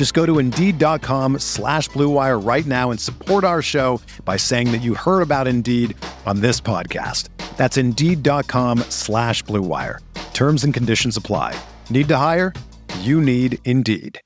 Just go to Indeed.com slash BlueWire right now and support our show by saying that you heard about Indeed on this podcast. That's Indeed.com slash BlueWire. Terms and conditions apply. Need to hire? You need Indeed.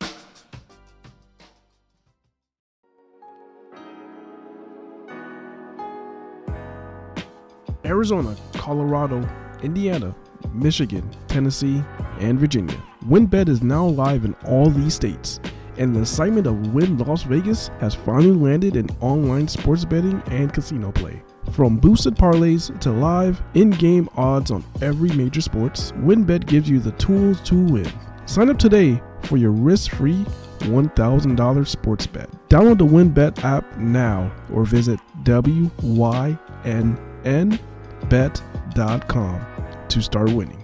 Arizona, Colorado, Indiana, Michigan, Tennessee, and Virginia. WynnBET is now live in all these states, and the assignment of Wynn Las Vegas has finally landed in online sports betting and casino play. From boosted parlays to live in-game odds on every major sports, WynnBET gives you the tools to win. Sign up today for your risk-free $1,000 sports bet. Download the WynnBET app now or visit WYNN bet.com to start winning.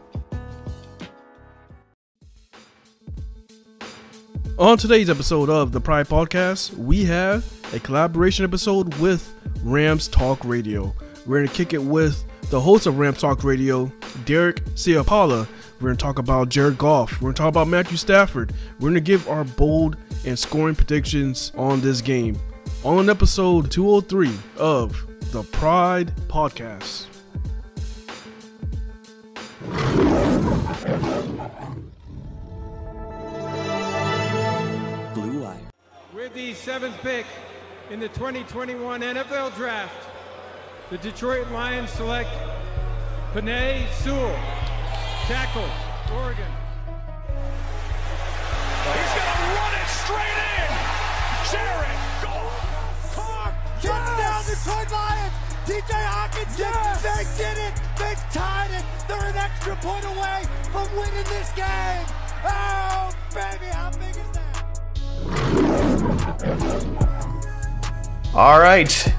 On today's episode of the Pride Podcast, we have a collaboration episode with Rams Talk Radio. We're going to kick it with the host of Rams Talk Radio, Derek Ciapala. We're going to talk about Jared Goff. We're going to talk about Matthew Stafford. We're going to give our bold and scoring predictions on this game. On episode 203 of the Pride Podcast. With the seventh pick in the 2021 NFL Draft, the Detroit Lions select Penei Sewell, tackle, Oregon. He's going to run it straight in. Jared Goff. Carr, touchdown Detroit Lions. TJ Hockenson, they did it. They tied it. They're an extra point away from winning this game. Oh, baby, how big is that? All right.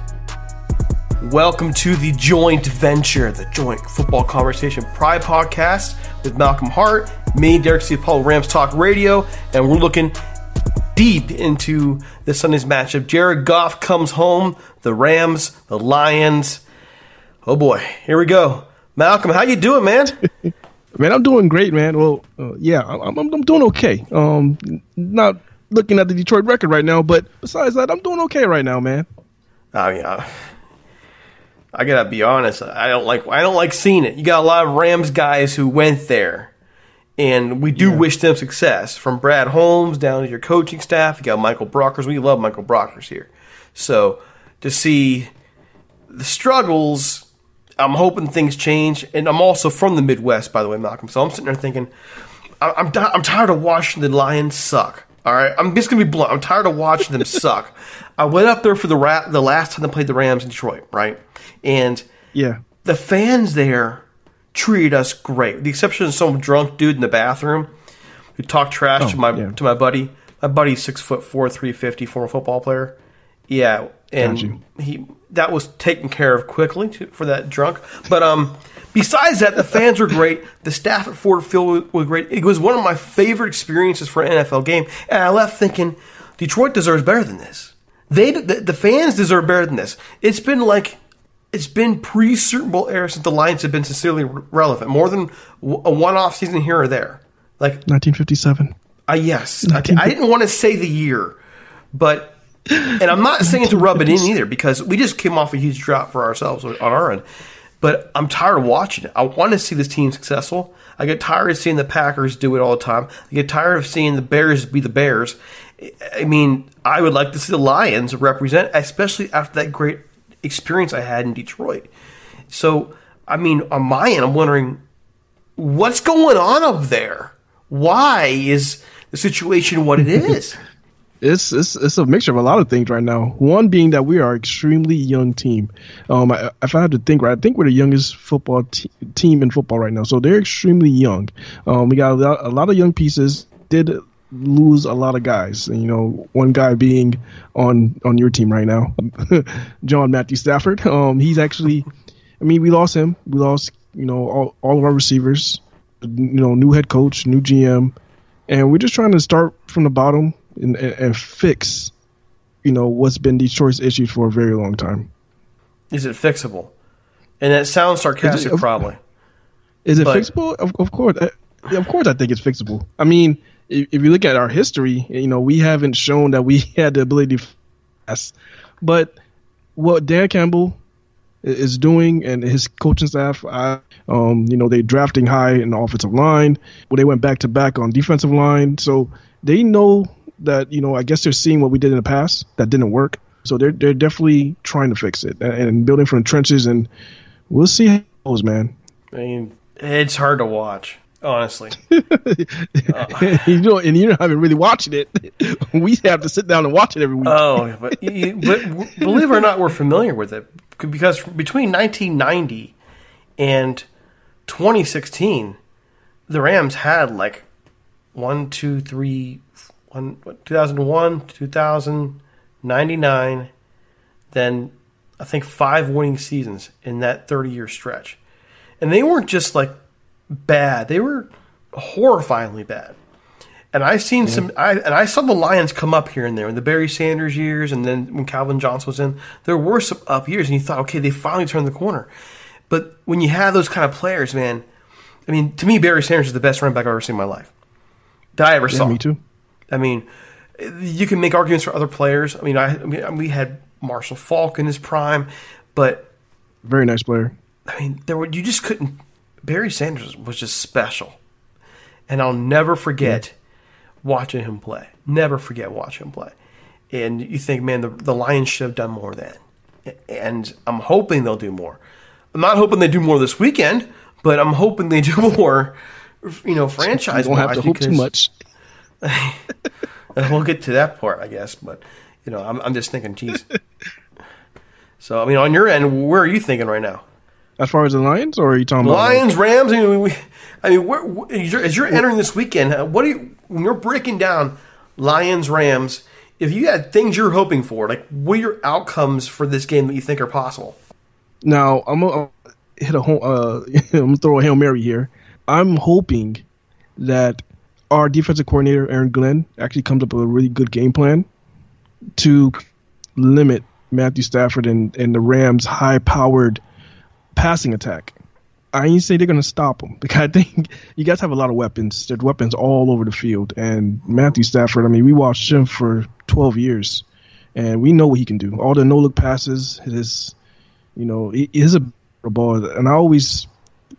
Welcome to the joint venture, the joint football conversation pride podcast with Malcolm Hart, me, Derek Ciapala, Rams Talk Radio, and we're looking deep into the Sunday's matchup. Jared Goff comes home, the Rams, the Lions. Oh boy, here we go. Malcolm, how you doing, man? Man, I'm doing great, man. Well, uh, yeah, I'm, I'm, I'm doing okay. Um, not looking at the Detroit record right now, but besides that, I'm doing okay right now, man. I mean, I, I gotta be honest. I don't like I don't like seeing it. You got a lot of Rams guys who went there, and we do wish them success. From Brad Holmes down to your coaching staff, you got Michael Brockers. We love Michael Brockers here. So to see the struggles, I'm hoping things change. And I'm also from the Midwest, by the way, Malcolm. So I'm sitting there thinking, I'm di- I'm tired of watching the Lions suck. All right, I'm just gonna be blunt. I'm tired of watching them suck. I went up there for the ra- the last time they played the Rams in Detroit, right? And Yeah. the fans there treated us great, with the exception of some drunk dude in the bathroom who talked trash to my yeah. to my buddy. My buddy's six foot four, three fifty, former football player. Yeah, and he that was taken care of quickly to, for that drunk. But um, besides that, the fans were great. The staff at Ford Field were great. It was one of my favorite experiences for an NFL game, and I left thinking Detroit deserves better than this. They the, the fans deserve better than this. It's been like it's been pre Super Bowl era since the Lions have been sincerely re- relevant. More than w- a one off season here or there. Like 1957. uh, yes, I, I didn't want to say the year, but and I'm not saying to rub it in either because we just came off a huge drop for ourselves on our end. But I'm tired of watching it. I want to see this team successful. I get tired of seeing the Packers do it all the time. I get tired of seeing the Bears be the Bears. I mean, I would like to see the Lions represent, especially after that great experience I had in Detroit. So I mean, on my end, I'm wondering what's going on up there. Why is the situation what it is? it's it's it's a mixture of a lot of things right now. One being that we are extremely young team. Um, I, if I had to think right, I think we're the youngest football te- team in football right now. So they're extremely young. Um, we got a lot, a lot of young pieces. Did lose a lot of guys. You know, one guy being on on your team right now, John Matthew Stafford. Um, he's actually, I mean, we lost him. We lost, you know, all, all of our receivers. You know, new head coach, new GM, and we're just trying to start from the bottom and, and, fix, you know, what's been Detroit's issue for a very long time. Is it fixable? And it sounds sarcastic, Is it- probably. Is it But- fixable? Of, of course, uh, of course, I think it's fixable. I mean, if, if you look at our history, you know, we haven't shown that we had the ability to pass. But what Dan Campbell is doing and his coaching staff, I, um, you know, they drafting high in the offensive line. Well, they went back to back on defensive line, so they know that you know. I guess they're seeing what we did in the past that didn't work. So they're they're definitely trying to fix it and, building from the trenches, and we'll see how it goes, man. I mean, it's hard to watch, honestly. you know, and you're not even really watching it. we have to sit down and watch it every week. Oh, but, you, but believe it or not, we're familiar with it because between 1990 and 2016, the Rams had like one, two, three, one, 2001, 2000, 99, then I think five winning seasons in that 30 year stretch. And they weren't just like bad, they were horrifyingly bad. And I've seen some, I, and I saw the Lions come up here and there in the Barry Sanders years, and then when Calvin Johnson was in, there were some up years, and you thought, okay, they finally turned the corner. But when you have those kind of players, man, I mean, to me, Barry Sanders is the best running back I've ever seen in my life that I ever yeah, saw. me too. I mean, you can make arguments for other players. I mean, I, I mean, we had Marshall Faulk in his prime, but Very nice player. I mean, there were you just couldn't. Barry Sanders was just special, and I'll never forget watching him play. Never forget watching him play. And you think, man, the the Lions should have done more then. And I'm hoping they'll do more. I'm not hoping they do more this weekend, but I'm hoping they do more. You know, franchise. Don't have to hope too much. we'll get to that part, I guess. But you know, I'm, I'm just thinking, geez. so I mean, on your end, where are you thinking right now? As far as the Lions, or are you talking about Lions, Rams. I mean, we, I mean, where, where- as you're- as you're entering this weekend, uh, what do you when you're breaking down Lions, Rams? If you had things you're hoping for, like what are your outcomes for this game that you think are possible? Now I'm gonna hit a home. Uh, I'm gonna throw a hail mary here. I'm hoping that our defensive coordinator Aaron Glenn actually comes up with a really good game plan to limit Matthew Stafford and, and the Rams' high-powered passing attack. I ain't say they're gonna stop him because I think you guys have a lot of weapons. There's weapons all over the field, and Matthew Stafford. I mean, we watched him for 12 years, and we know what he can do. All the no-look passes, his you know, he is a ball, and I always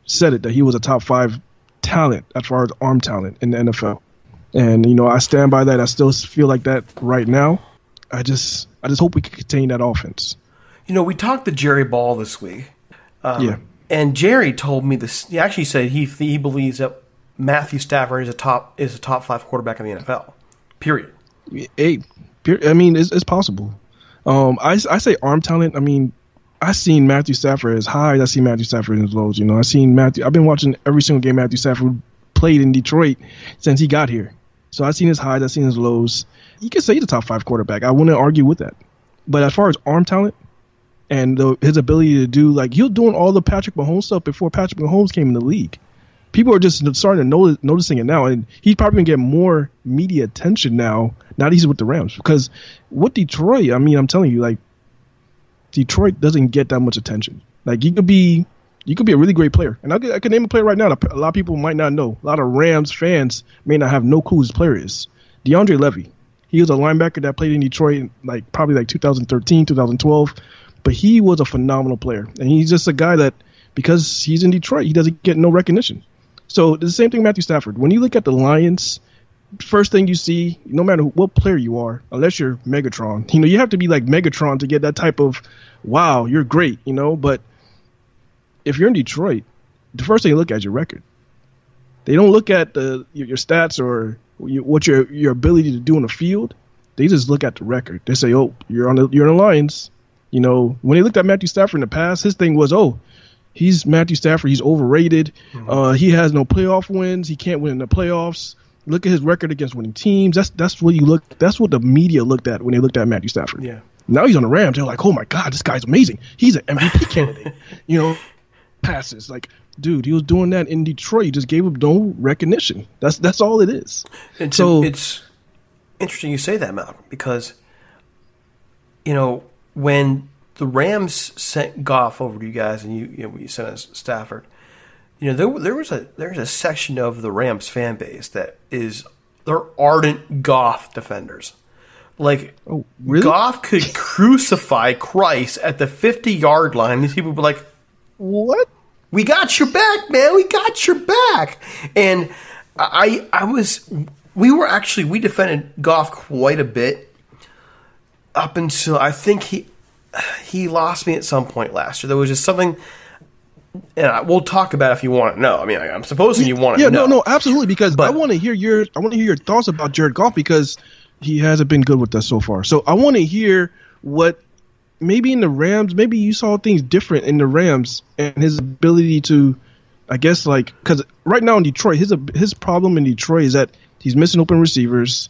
said it that he was a top five talent as far as arm talent in the NFL. And you know, I stand by that. I still feel like that right now. I just, I just hope we can contain that offense. You know, we talked to Jerry Ball this week, um, yeah, and Jerry told me this. He actually said he he believes that Matthew Stafford is a top is a top five quarterback in the NFL. Period. hey, I mean, it's, it's possible. Um, I, I say arm talent. I mean, I seen Matthew Stafford as high. I seen Matthew Stafford his lows. You know, I seen Matthew. I've been watching every single game Matthew Stafford played in Detroit since he got here. So I've seen his highs. I've seen his lows. You can say he's a top five quarterback. I wouldn't argue with that. But as far as arm talent and the, his ability to do like he was doing all the Patrick Mahomes stuff before Patrick Mahomes came in the league. People are just starting to notice, noticing it now, and he's probably gonna get more media attention now. That he's with the Rams, because with Detroit, I mean, I'm telling you, like Detroit doesn't get that much attention. Like you could be, you could be a really great player, and I could, I could name a player right now. A lot of people might not know. A lot of Rams fans may not have no clue who this player is. DeAndre Levy. He was a linebacker that played in Detroit, like probably like 2013, 2012, but he was a phenomenal player, and he's just a guy that because he's in Detroit, he doesn't get no recognition. So the same thing, Matthew Stafford. When you look at the Lions, first thing you see, no matter what player you are, unless you're Megatron, you know, you have to be like Megatron to get that type of, wow, you're great, you know. But if you're in Detroit, the first thing you look at is your record. They don't look at the your, your stats or you, what your your ability to do in the field. They just look at the record. They say, "Oh, you're on the you're on the Lions." You know, when they looked at Matthew Stafford in the past, his thing was, "Oh, he's Matthew Stafford. He's overrated. Mm-hmm. Uh, he has no playoff wins. He can't win in the playoffs." Look at his record against winning teams. That's that's what you look. That's what the media looked at when they looked at Matthew Stafford. Yeah. Now he's on the Rams. They're like, oh my god, this guy's amazing. He's an MVP candidate. You know, passes like, dude, he was doing that in Detroit. He just gave him no recognition. That's that's all it is. It's, so it's interesting you say that, Malcolm, because you know when the Rams sent Goff over to you guys, and you you, know, you sent us Stafford you know there there was a there's a section of the Rams fan base that is they're ardent Goff defenders. Like oh, really? Goff could crucify Christ at the 50 yard line. These people would be like, "What? We got your back, man. We got your back." And I I was we were actually we defended Goff quite a bit up until I think he he lost me at some point last year. There was just something and I, we'll talk about if you want to know. I mean, I, am supposing you want to yeah, know. no, no, absolutely. Because but, I want to hear your I want to hear your thoughts about Jared Goff because he hasn't been good with us so far. So I want to hear what maybe in the Rams, maybe you saw things different in the Rams and his ability to, I guess, like because right now in Detroit, his his problem in Detroit is that he's missing open receivers.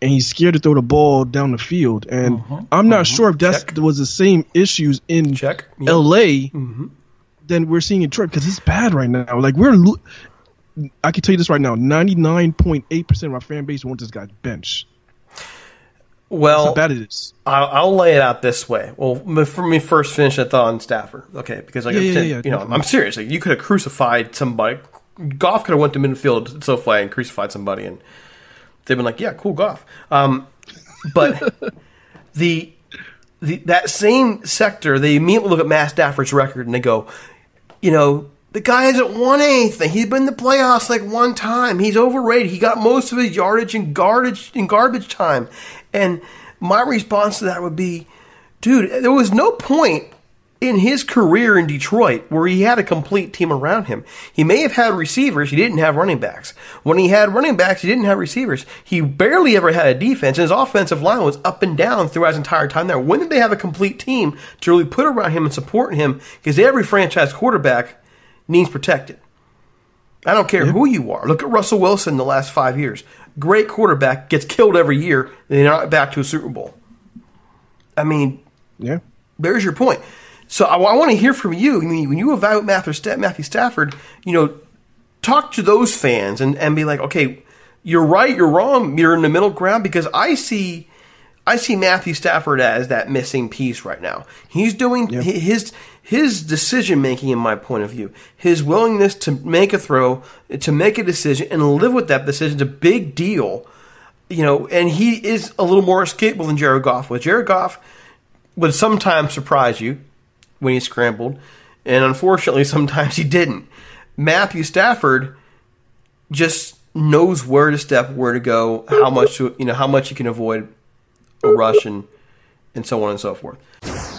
And he's scared to throw the ball down the field, and uh-huh, I'm not uh-huh. sure if that was the same issues in Check. L.A. Mm-hmm than we're seeing in Detroit because it's bad right now. Like we're, I can tell you this right now: ninety nine point eight percent of our fan base wants this guy bench. Well, That's bad it is. I'll, I'll, lay it out this way. Well, for me, first finish that thought on Stafford, okay? Because like, yeah, yeah, yeah, you know, I'm serious. Like, you could have crucified somebody. Goff could have went to midfield so SoFi and crucified somebody, and they've been like, "Yeah, cool, Goff." Um, but the, the that same sector, they immediately look at Matt Stafford's record and they go, you know, the guy hasn't won anything. He's been in the playoffs like one time. He's overrated. He got most of his yardage in garbage in garbage time. And my response to that would be, dude, there was no point in his career in Detroit where he had a complete team around him. He may have had receivers, he didn't have running backs. When he had running backs, he didn't have receivers. He barely ever had a defense, and his offensive line was up and down throughout his entire time there. When did they have a complete team to really put around him and support him? Because every franchise quarterback needs protected. I don't care who you are. Look at Russell Wilson the last five years. Great quarterback gets killed every year, and they're not back to a Super Bowl. I mean, yeah. There's your point. So I, I want to hear from you. I mean, when you evaluate Matthew Stafford, you know, talk to those fans and, and be like, okay, you're right, you're wrong, you're in the middle ground because I see I see Matthew Stafford as that missing piece right now. He's doing yeah. his his decision making in my point of view, his willingness to make a throw, to make a decision and live with that decision is a big deal. You know, and he is a little more escapable than Jared Goff was. Jared Goff would sometimes surprise you when he scrambled, and unfortunately, sometimes he didn't. Matthew Stafford just knows where to step, where to go, how much to, you know how much you can avoid a rush, and and so on and so forth.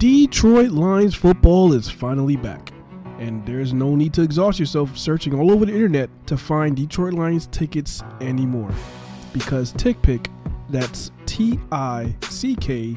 Detroit Lions football is finally back, and there's no need to exhaust yourself searching all over the internet to find Detroit Lions tickets anymore, because TickPick that's T I C K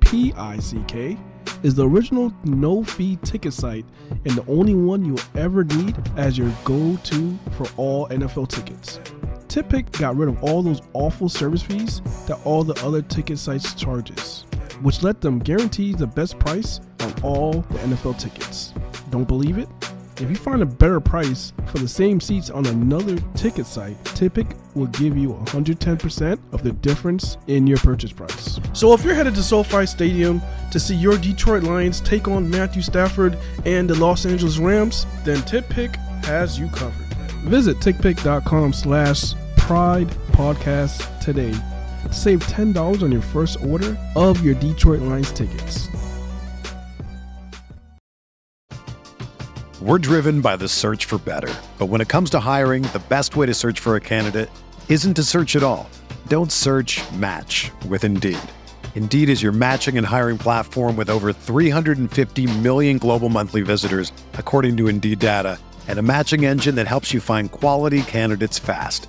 P I C K, is the original no fee ticket site and the only one you'll ever need as your go to for all NFL tickets. TickPick got rid of all those awful service fees that all the other ticket sites charges, which let them guarantee the best price on all the NFL tickets. Don't believe it? If you find a better price for the same seats on another ticket site, TickPick will give you 110% of the difference in your purchase price. So if you're headed to SoFi Stadium to see your Detroit Lions take on Matthew Stafford and the Los Angeles Rams, then TickPick has you covered. Visit tickpick.com slash pride podcast today to save $10 on your first order of your Detroit Lions tickets. We're driven by the search for better. But when it comes to hiring, the best way to search for a candidate isn't to search at all. Don't search match with Indeed. Indeed is your matching and hiring platform with over 350 million global monthly visitors, according to Indeed data, and a matching engine that helps you find quality candidates fast.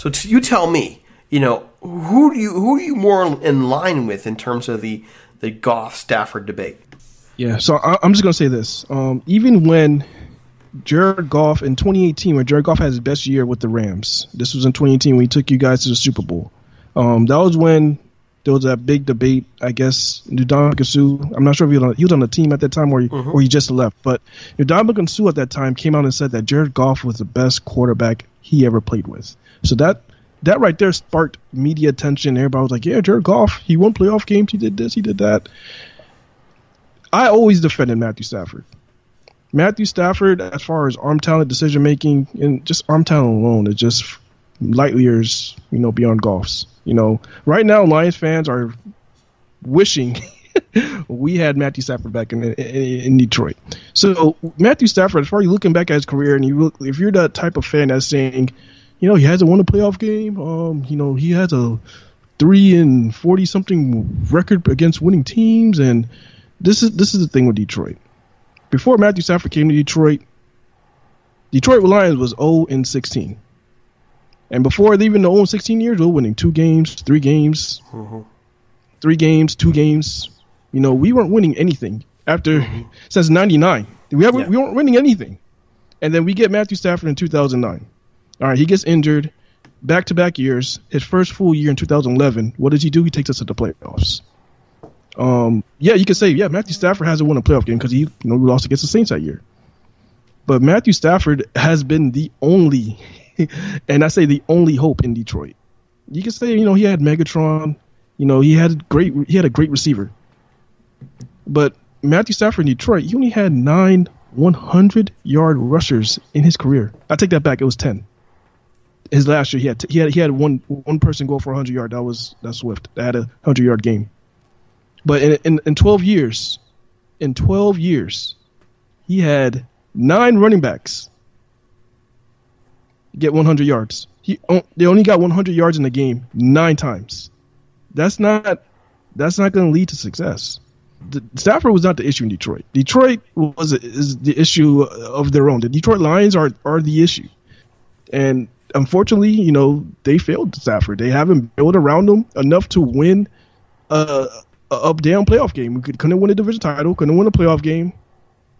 So t- you tell me, you know, who do you who are you more in line with in terms of the the Goff Stafford debate? Yeah, so I, I'm just gonna say this. Um, even when Jared Goff in 2018, when Jared Goff had his best year with the Rams, this was in 2018 when he took you guys to the Super Bowl. Um, that was when there was that big debate. I guess Ndamukong Suh. I'm not sure if he was, on, he was on the team at that time or he, or he just left, but Ndamukong Suh at that time came out and said that Jared Goff was the best quarterback he ever played with. So that that right there sparked media attention. Everybody was like, "Yeah, Jared Goff. He won playoff games. He did this. He did that." I always defended Matthew Stafford. Matthew Stafford, as far as arm talent, decision making, and just arm talent alone, is just light years, you know, beyond Goff's. You know, right now Lions fans are wishing we had Matthew Stafford back in, in in Detroit. So Matthew Stafford, as far as looking back at his career, and you look, if you're that type of fan that's saying, you know, he hasn't won a playoff game. Um, you know, he has a three and forty something record against winning teams, and this is this is the thing with Detroit. Before Matthew Stafford came to Detroit, Detroit Lions was 0 and 16. And before even the 0 and 16 years, we were winning two games, three games, three games, two games. You know, we weren't winning anything after since '99. We haven't, Yeah. we weren't winning anything, and then we get Matthew Stafford in 2009. All right, he gets injured, back to back years. His first full year in 2011. What does he do? He takes us to the playoffs. Um, yeah, you could say, yeah, Matthew Stafford hasn't won a playoff game because he, you know, lost against the Saints that year. But Matthew Stafford has been the only, and I say the only hope in Detroit. You could say, you know, he had Megatron, you know, he had great, he had a great receiver. But Matthew Stafford in Detroit, he only had nine 100 yard rushers in his career. I take that back; it was 10. His last year, he had he had he had one one person go for 100 yard. That was that Swift. That had a 100 yard game. But in, in in 12 years, in 12 years, he had nine running backs get 100 yards. He they only got 100 yards in the game nine times. That's not that's not going to lead to success. The, Stafford was not the issue in Detroit. Detroit was is the issue of their own. The Detroit Lions are are the issue, and unfortunately, you know they failed Stafford. They haven't built around him enough to win a, a up down playoff game. We could, couldn't win a division title. Couldn't win a playoff game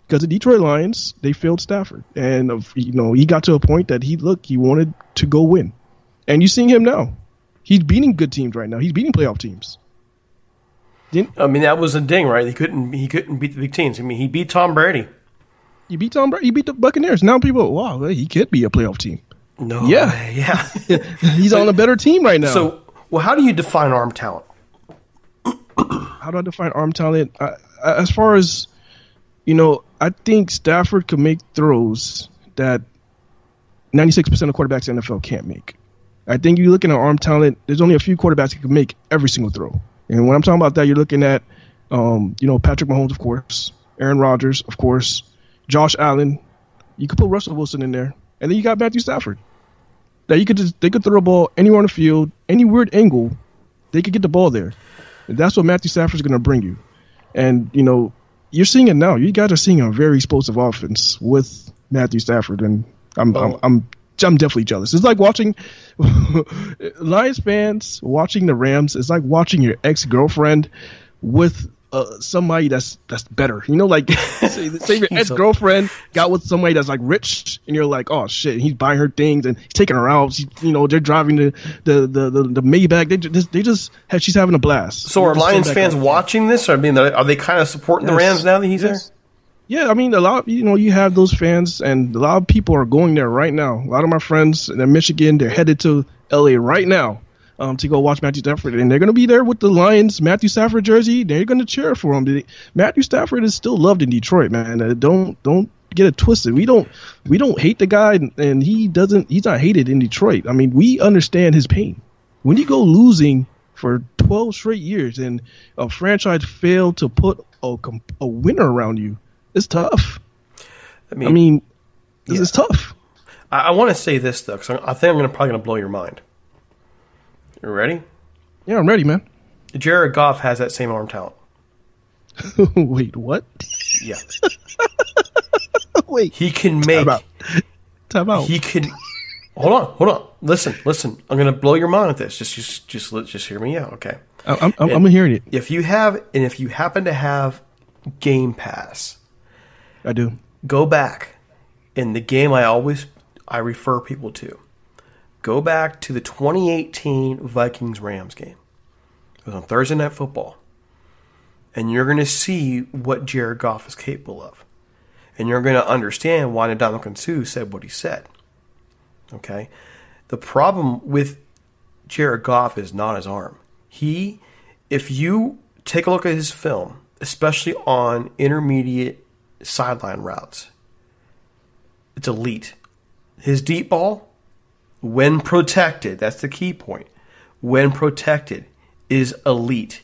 because the Detroit Lions they failed Stafford, and you know he got to a point that he looked he wanted to go win, and you're seeing him now. He's beating good teams right now. He's beating playoff teams. Didn't I mean, that was a ding, right? He couldn't he couldn't beat the big teams. I mean, he beat Tom Brady. he beat Tom Brady? He beat the Buccaneers. Now people, wow, he could be a playoff team. No, Yeah. yeah. He's on a better team right now. so, well, how do you define arm talent? how do I define arm talent? I, I, as far as you know, I think Stafford could make throws that 96% of quarterbacks in the NFL can't make. I think you're looking at arm talent. There's only a few quarterbacks that can make every single throw. And when I'm talking about that, you're looking at, um, you know, Patrick Mahomes, of course, Aaron Rodgers, of course, Josh Allen. You could put Russell Wilson in there. and then you got Matthew Stafford. That you could just they could throw a ball anywhere on the field, any weird angle, they could get the ball there. And that's what Matthew Stafford's going to bring you. And you know, you're seeing it now. You guys are seeing a very explosive offense with Matthew Stafford, and I'm I'm, I'm I'm definitely jealous. It's like watching Lions fans watching the Rams. It's like watching your ex girlfriend with uh, somebody that's that's better. You know, like say, say your ex girlfriend got with somebody that's like rich, and you're like, oh shit, he's buying her things and he's taking her out. She, you know, they're driving the the the the, the Maybach. They just they just have, she's having a blast. So are Lions fans watching this? Or, I mean, are they kind of supporting yes. the Rams now that he's yes. there? Yeah, I mean, a lot. You know, you have those fans, and a lot of people are going there right now. A lot of my friends in Michigan, they're headed to LA right now um, to go watch Matthew Stafford, and they're going to be there with the Lions Matthew Stafford jersey. They're going to cheer for him. Matthew Stafford is still loved in Detroit, man. Uh, don't don't get it twisted. We don't we don't hate the guy, and he doesn't. He's not hated in Detroit. I mean, we understand his pain. When you go losing for 12 straight years and a franchise failed to put a, a winner around you it's tough. I mean, I mean this yeah. is tough. I, I want to say this though, because I think I'm gonna, probably going to blow your mind. You ready? Yeah, I'm ready, man. Jared Goff has that same arm talent. Wait, what? Yeah. Wait. He can make. Time out. Time out. He can. Hold on, hold on. Listen, listen. I'm gonna blow your mind with this. Just, just, just, just hear me out, okay? I'm, I'm, I'm hearing it. If you have, and if you happen to have Game Pass, I do. Go back in the game I always I refer people to. Go back to the 2018 Vikings Rams game. It was on Thursday Night Football. And you're going to see what Jared Goff is capable of. And you're going to understand why Ndamukong Suh said what he said. Okay? The problem with Jared Goff is not his arm. He, if you take a look at his film, especially on intermediate sideline routes. It's elite. His deep ball, when protected, that's the key point. When protected, is elite.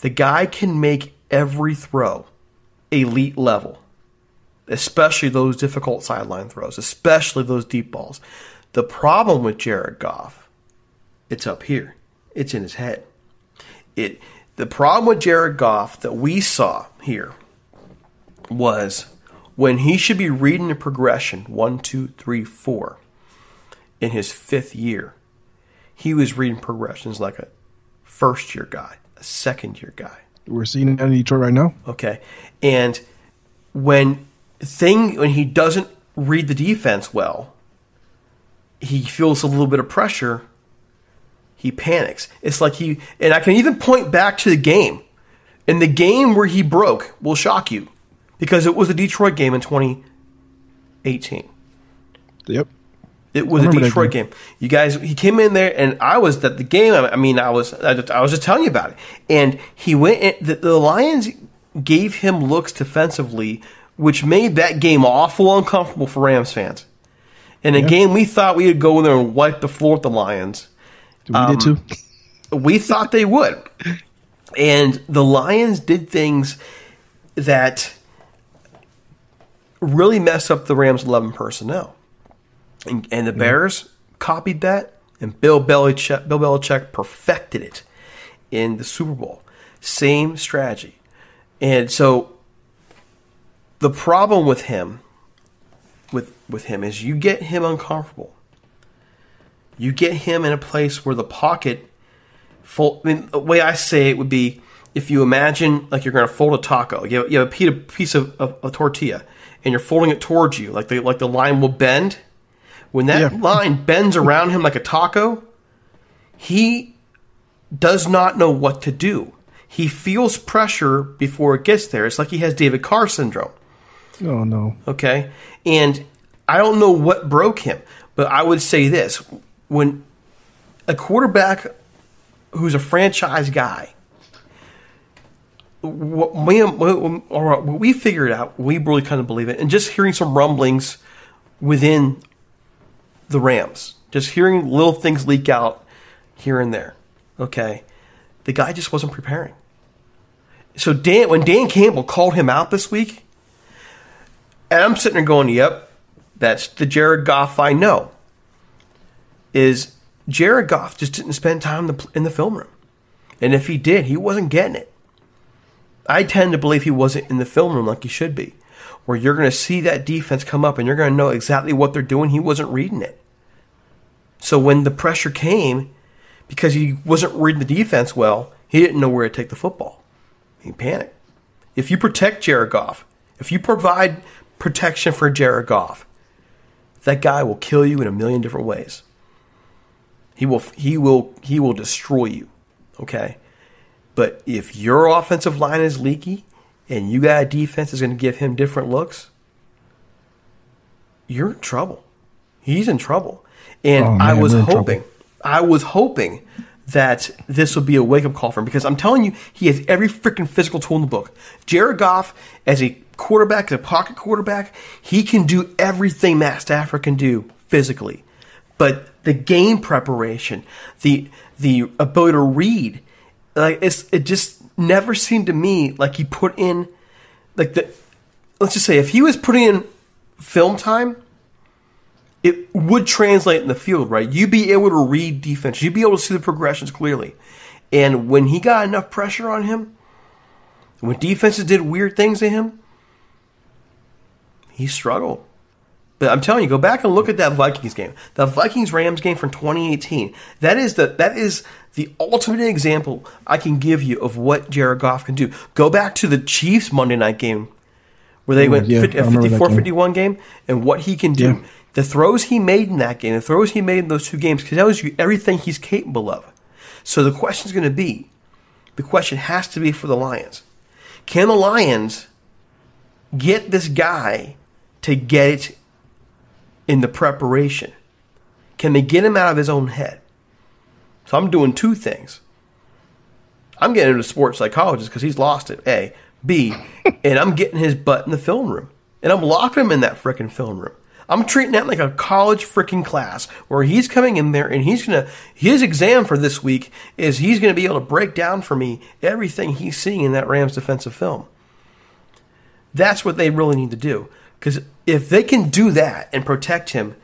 The guy can make every throw elite level, especially those difficult sideline throws, especially those deep balls. The problem with Jared Goff, it's up here. It's in his head. It the problem with Jared Goff that we saw here was when he should be reading the progression one, two, three, four in his fifth year, he was reading progressions like a first year guy, a second year guy. We're seeing it in Detroit right now. Okay. And when thing when he doesn't read the defense well, he feels a little bit of pressure. He panics. It's like he and I can even point back to the game. In the game where he broke will shock you because it was a Detroit game in 2018. Yep. It was a Detroit game. You guys, he came in there, and I was at the game. I mean, I was, I was just telling you about it. And he went. In, the, the Lions gave him looks defensively, which made that game awful uncomfortable for Rams fans. In a yeah. game we thought we would go in there and wipe the floor with the Lions. We um, did too. We thought they would, and the Lions did things that really mess up the Rams' 11 personnel. And, and the Bears copied that, and Bill Belichick, Bill Belichick perfected it in the Super Bowl. Same strategy. And so the problem with him with with him is you get him uncomfortable. You get him in a place where the pocket full I mean, the way I say it would be if you imagine like you're going to fold a taco. You have, you have a piece of, of a tortilla and you're folding it towards you, like the like the line will bend. When that yeah. line bends around him like a taco, he does not know what to do. He feels pressure before it gets there. It's like he has David Carr syndrome. Oh no. Okay. And I don't know what broke him, but I would say this. When a quarterback who's a franchise guy what we, what we figured out, we really kind of believe it, and just hearing some rumblings within the Rams, just hearing little things leak out here and there. Okay, the guy just wasn't preparing. So Dan, when Dan Campbell called him out this week, and I'm sitting there going, "Yep, That's the Jared Goff I know. Is Jared Goff just didn't spend time in the, film room. And if he did, he wasn't getting it. I tend to believe he wasn't in the film room like he should be, where you're going to see that defense come up and you're going to know exactly what they're doing. He wasn't reading it. So when the pressure came, because he wasn't reading the defense well, he didn't know where to take the football. He panicked. If you protect Jared Goff, if you provide protection for Jared Goff, that guy will kill you in a million different ways. He will he will he will destroy you. Okay? But if your offensive line is leaky and you got a defense that's going to give him different looks, you're in trouble. He's in trouble. And Oh, man, I was hoping, trouble. I was hoping that this would be a wake up call for him because I'm telling you, he has every freaking physical tool in the book. Jared Goff, as a quarterback, as a pocket quarterback, he can do everything Matt Stafford can do physically. But the game preparation, the the ability to read, like it's it just never seemed to me like he put in like the let's just say if he was putting in film time, it would translate in the field, right? You'd be able to read defense. You'd be able to see the progressions clearly. And when he got enough pressure on him, when defenses did weird things to him, he struggled. But I'm telling you, go back and look at that Vikings game. The Vikings Rams game from 2018. That is the that is the ultimate example I can give you of what Jared Goff can do. Go back to the Chiefs Monday night game where they went yeah, 50, I a remember that 54 game. 51 game and what he can do. Yeah. The throws he made in that game, the throws he made in those two games, because that was everything he's capable of. So the question is going to be the question has to be for the Lions. Can the Lions get this guy to get it in the preparation? Can they get him out of his own head? So I'm doing two things. I'm getting into sports psychologist because he's lost it. A, B, and I'm getting his butt in the film room, and I'm locking him in that frickin' film room. I'm treating that like a college freaking class where he's coming in there and he's gonna his exam for this week is he's gonna be able to break down for me everything he's seeing in that Rams defensive film. That's what they really need to do. Because if they can do that and protect him,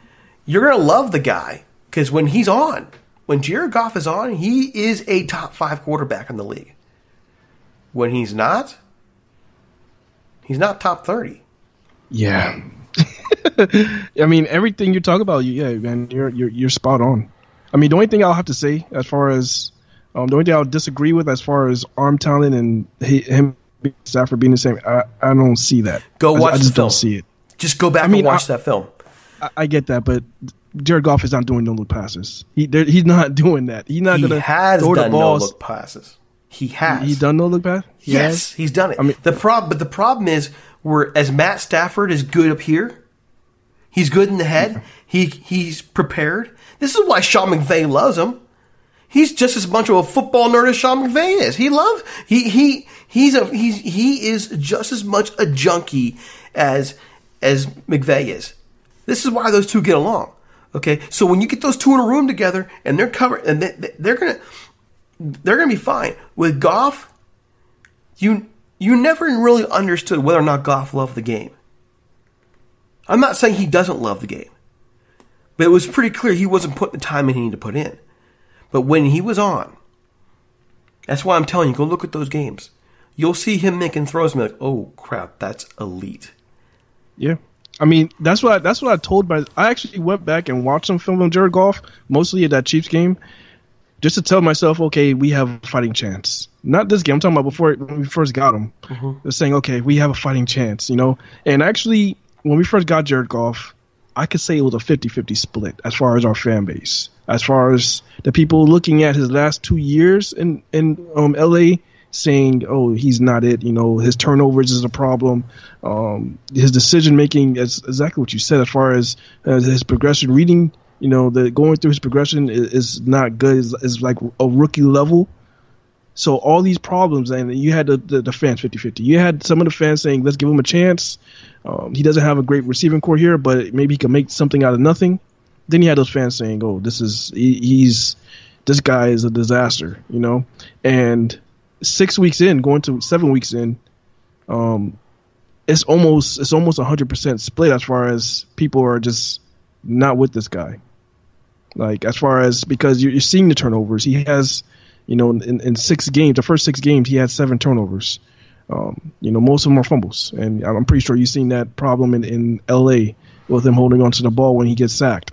you're going to love the guy. Because when he's on, when Jared Goff is on, he is a top five quarterback in the league. When he's not, he's not top 30. Yeah. I mean, everything you talk about, yeah, man, you're you're you're spot on. I mean, the only thing I'll have to say as far as um, the only thing I'll disagree with as far as arm talent and he, him Stafford being the same, I, I don't see that. Go I, watch I the just film. don't see it. Just go back I mean, and watch I- that film. I, I get that, but Jared Goff is not doing no look passes. He he's not doing that. He's not He gonna has throw the done no look passes. He has. He done no look pass. He Yes, has? he's done it. I mean- the prob, but the problem is, where as Matt Stafford is good up here, he's good in the head. He he's prepared. This is why Sean McVay loves him. He's just as much of a football nerd as Sean McVay is. He loves he he he's a he's he is just as much a junkie as as McVay is. This is why those two get along. Okay, so when you get those two in a room together and they're covered and they, they're gonna they're gonna be fine with Goff you you never really understood whether or not Goff loved the game. I'm not saying he doesn't love the game, but it was pretty clear he wasn't putting the time in he needed to put in. But when he was on, that's why I'm telling you, go look at those games. You'll see him making throws and be like, oh crap, that's elite. Yeah. I mean, that's what I, that's what I told my. I actually went back and watched some film on Jared Goff, mostly at that Chiefs game, just to tell myself, okay, we have a fighting chance. Not this game. I'm talking about before when we first got him. They're saying, okay, we have a fighting chance, you know. And actually, when we first got Jared Goff, I could say it was a 50-50 split as far as our fan base, as far as the people looking at his last two years in in um, LA saying, "Oh, he's not it." You know, his turnovers is a problem. Um, his decision making is exactly what you said. As far as uh, his progression, reading, you know, the going through his progression is, is not good. Is like a rookie level. So all these problems, and you had the, the, the fans 50-50. You had some of the fans saying, "Let's give him a chance." Um, he doesn't have a great receiving corps here, but maybe he can make something out of nothing. Then you had those fans saying, "Oh, this is he, he's this guy is a disaster," you know. And six weeks in, going to seven weeks in, um, it's almost it's almost hundred percent split as far as people are just not with this guy. Like as far as because you're, you're seeing the turnovers, he has, you know, in, in six games, the first six games, he had seven turnovers. Um, you know, most of them are fumbles, and I'm pretty sure you've seen that problem in, in L.A. with him holding onto the ball when he gets sacked.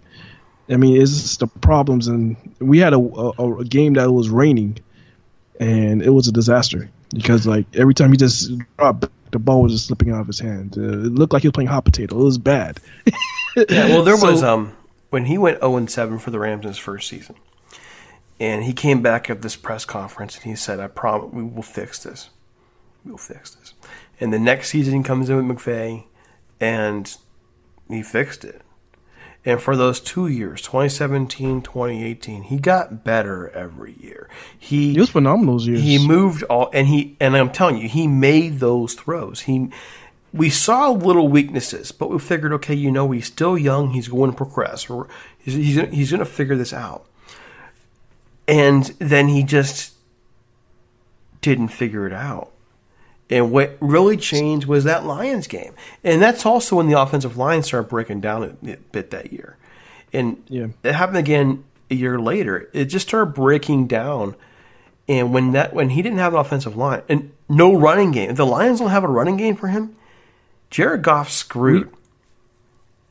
I mean, it's just the problems, and we had a, a, a game that was raining, and it was a disaster because like every time he just dropped, the ball was just slipping out of his hand. Uh, it looked like he was playing hot potato. It was bad. Yeah, well, there So- was um when he went 0 7 for the Rams in his first season, and he came back at this press conference and he said, "I promise we will fix this. We will fix this." And the next season he comes in with McVay, and he fixed it. And for those two years, 2017, 2018, he got better every year. He He was phenomenal those years. he moved all, and he and I'm telling you, he made those throws. He, we saw little weaknesses, but we figured, okay, you know, he's still young. He's going to progress. Or he's he's, he's going to figure this out. And then he just didn't figure it out. And what really changed was that Lions game, and that's also when the offensive line started breaking down a bit that year. And Yeah. it happened again a year later. It just started breaking down. And when that when he didn't have an offensive line and no running game, the Lions don't have a running game for him, Jared Goff screwed.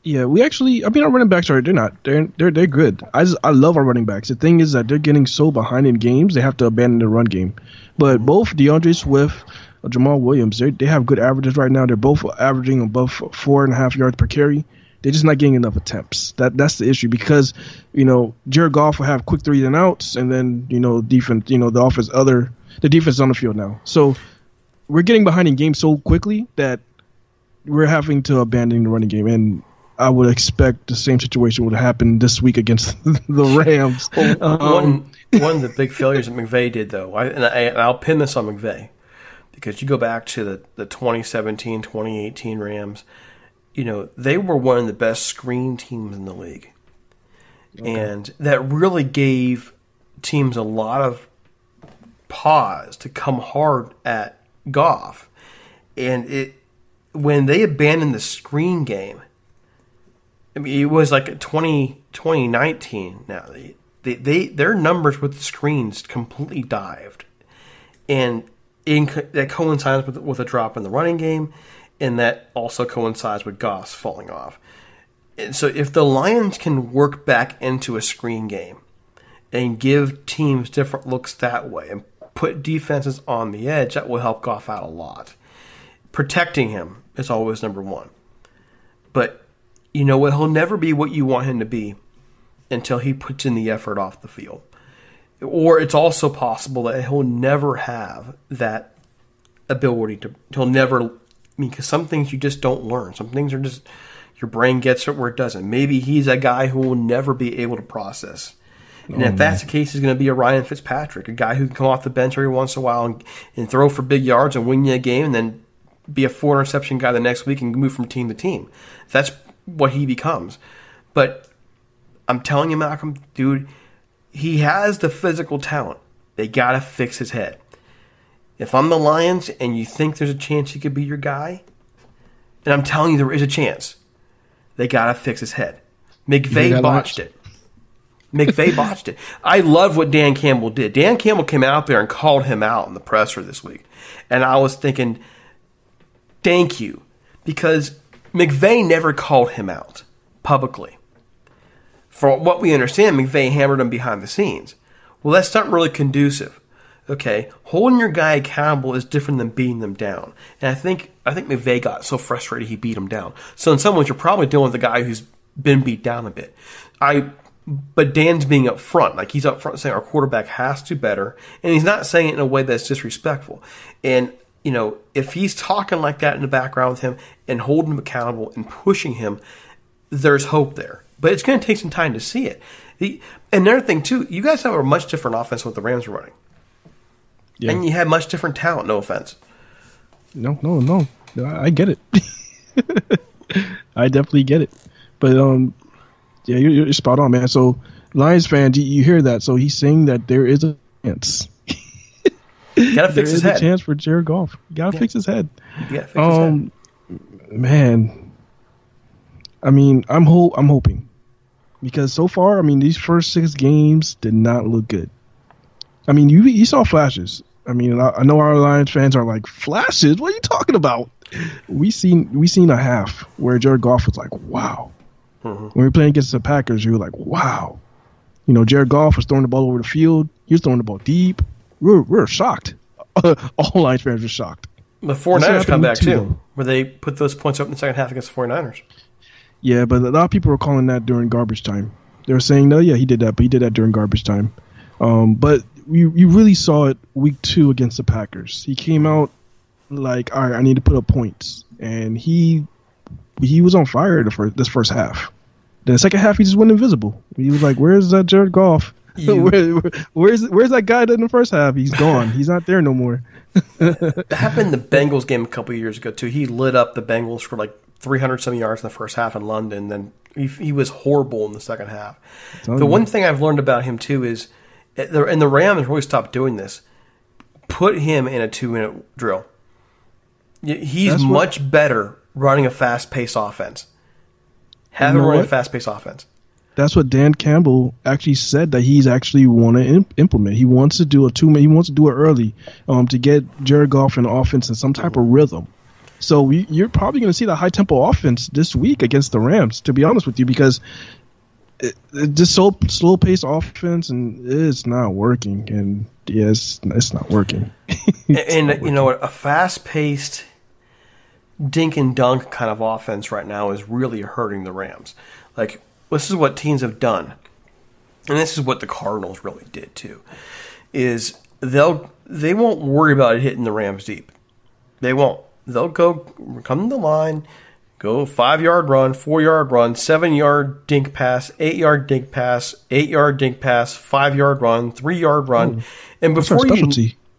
Yeah, we actually. I mean, our running backs are they're not they're they're they're good. I just I love our running backs. The thing is that they're getting so behind in games, they have to abandon the run game. But both DeAndre Swift, uh, Jamaal Williams, they they have good averages right now. They're both averaging above four and a half yards per carry. They're just not getting enough attempts. That that's the issue because you know Jared Goff will have quick three and outs, and then you know defense, you know the offense other the defense on the field now. So we're getting behind in games so quickly that we're having to abandon the running game, and I would expect the same situation would happen this week against the Rams. Um, one one of the big failures that McVay did, though, I, and, I, and I'll pin this on McVay because you go back to the, the 2017 2018 Rams, you know, they were one of the best screen teams in the league. And that really gave teams a lot of pause to come hard at Goff. And it when they abandoned the screen game, I mean, it was like 20, 2019 now. They, they, their numbers with the screens completely dived. And in, that coincides with, with a drop in the running game, and that also coincides with Goff falling off. And so if the Lions can work back into a screen game and give teams different looks that way and put defenses on the edge, that will help Goff out a lot. Protecting him is always number one. But you know what? He'll never be what you want him to be until he puts in the effort off the field. Or it's also possible that he'll never have that ability to. He'll never. I mean, because some things you just don't learn. Some things are just your brain gets it where it doesn't. Maybe he's a guy who will never be able to process. And if oh, that's the case, he's going to be a Ryan Fitzpatrick, a guy who can come off the bench every once in a while and, and throw for big yards and win you a game, and then be a four interception guy the next week and move from team to team. That's what he becomes. But I'm telling you, Malcolm, dude, he has the physical talent. They got to fix his head. If I'm the Lions and you think there's a chance he could be your guy, and I'm telling you there is a chance, they got to fix his head. McVay botched it. McVay botched it. I love what Dan Campbell did. Dan Campbell came out there and called him out in the presser this week. And I was thinking, thank you. Because McVay never called him out publicly. For what we understand, McVay hammered him behind the scenes. Well, that's not really conducive. Okay, holding your guy accountable is different than beating them down. And I think I think McVay got so frustrated he beat him down. So in some ways, you're probably dealing with a guy who's been beat down a bit. I, but Dan's being up front, like he's up front saying our quarterback has to better, and he's not saying it in a way that's disrespectful. And you know, if he's talking like that in the background with him and holding him accountable and pushing him, there's hope there. But it's going to take some time to see it. The, and another thing too, you guys have a much different offense what the Rams are running, Yeah. and you have much different talent. No offense. No, no, no. I get it. I definitely get it. But um, yeah, you're, you're spot on, man. So Lions fan, you, you hear that? So he's saying that there is a chance. You got to fix is his a head. chance for Jared Goff. You gotta Yeah. fix his head. You got to fix his head. Um, man, I mean, I'm ho- I'm hoping because so far, I mean, these first six games did not look good. I mean, you you saw flashes. I mean, I, I know our Lions fans are like flashes. What are you talking about? We seen we seen a half where Jared Goff was like, wow. When we were playing against the Packers, you were like, wow. You know, Jared Goff was throwing the ball over the field. He was throwing the ball deep. We were, we were shocked. All Lions fans were shocked. The 49ers come back too, too, where they put those points up in the second half against the 49ers. Yeah, but a lot of people were calling that during garbage time. They were saying, no, yeah, he did that, but he did that during garbage time. Um, but you, you really saw it week two against the Packers. He came out like, all right, I need to put up points. And he he was on fire the first, this first half. Then the second half, he just went invisible. He was like, where's that Jared Goff? Where, where- where's where's that guy in the first half? He's gone. He's not there no more. That happened in the Bengals game a couple of years ago too. He lit up the Bengals for like 300 some yards in the first half in London. Then he, he was horrible in the second half. The one thing I've learned about him too is, eh, and the Rams really stopped doing this. Put him in a two minute drill. He's That's what- much better running a fast paced offense. Have You him running a what? fast paced offense. That's what Dan Campbell actually said that he's actually want to imp- implement. He wants to do a two. He wants to do it early, um, to get Jared Goff in offense in some type of rhythm. So we, you're probably going to see the high tempo offense this week against the Rams. To be honest with you, because it, it just so slow paced offense and it's not working. And yes, it's not working. and you know what? A fast paced dink and dunk kind of offense right now is really hurting the Rams. Like this is what teams have done, and this is what the Cardinals really did too. Is they'll they won't worry about it hitting the Rams deep. They won't. They'll go come to the line, go five yard run, four yard run, seven yard dink pass, eight yard dink pass, eight yard dink pass, five yard run, three yard run, and before you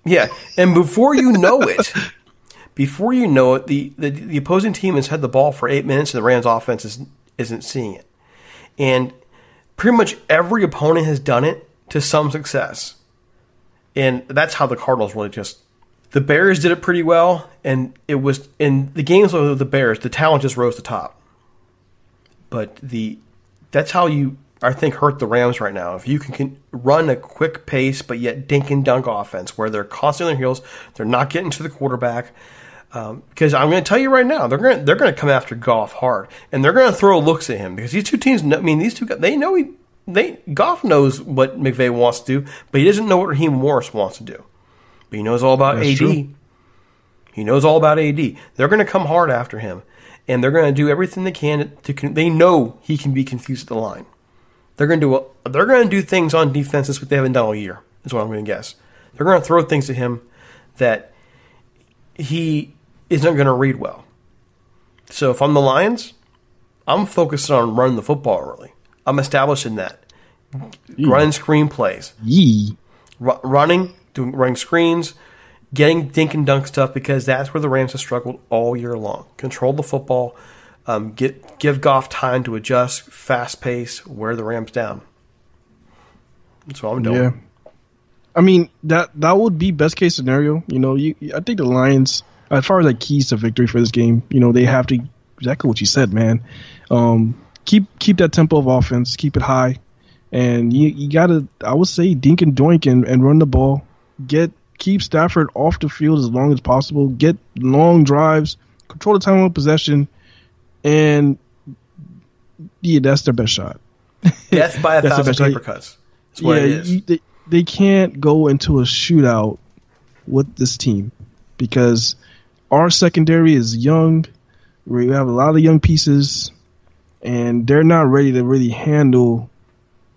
yeah, and before you know it, before you know it, the, the the opposing team has had the ball for eight minutes, and the Rams' offense is, isn't seeing it. And pretty much every opponent has done it to some success, and that's how the Cardinals really just. The Bears did it pretty well, and it was in the games with the Bears. The talent just rose to top. But the that's how you I think hurt the Rams right now. If you can, can run a quick pace but yet dink and dunk offense where they're constantly on their heels, they're not getting to the quarterback. Um, because I'm going to tell you right now, they're going to, they're going to come after Goff hard, and they're going to throw looks at him because these two teams. Know, I mean, these two guys, they know he they Goff knows what McVay wants to do, but he doesn't know what Raheem Morris wants to do. But he knows all about That's AD. true. He knows all about AD. They're going to come hard after him, and they're going to do everything they can to. Con- they know he can be confused at the line. They're going to do. A, they're going to do things on defense that's what they haven't done all year. Is what I'm going to guess. They're going to throw things at him that he isn't going to read well. So if I'm the Lions, I'm focused on running the football early. I'm establishing that. Running screen plays Yee. ru- running, doing running screens, getting dink and dunk stuff because that's where the Rams have struggled all year long. Control the football, um, get give Goff time to adjust, fast pace, wear the Rams down. That's what I'm doing. Yeah. I mean that that would be best case scenario. You know, you, I think the Lions, as far as like keys to victory for this game, you know, they have to exactly what you said, man. Um, keep keep that tempo of offense, keep it high, and you you gotta I would say dink and doink and, and run the ball. Get keep Stafford off the field as long as possible. Get long drives, control the time of possession, and yeah, that's their best shot. Death by a thousand paper cuts. That's what it is. you- they, they can't go into a shootout with this team because our secondary is young. We have a lot of young pieces, and they're not ready to really handle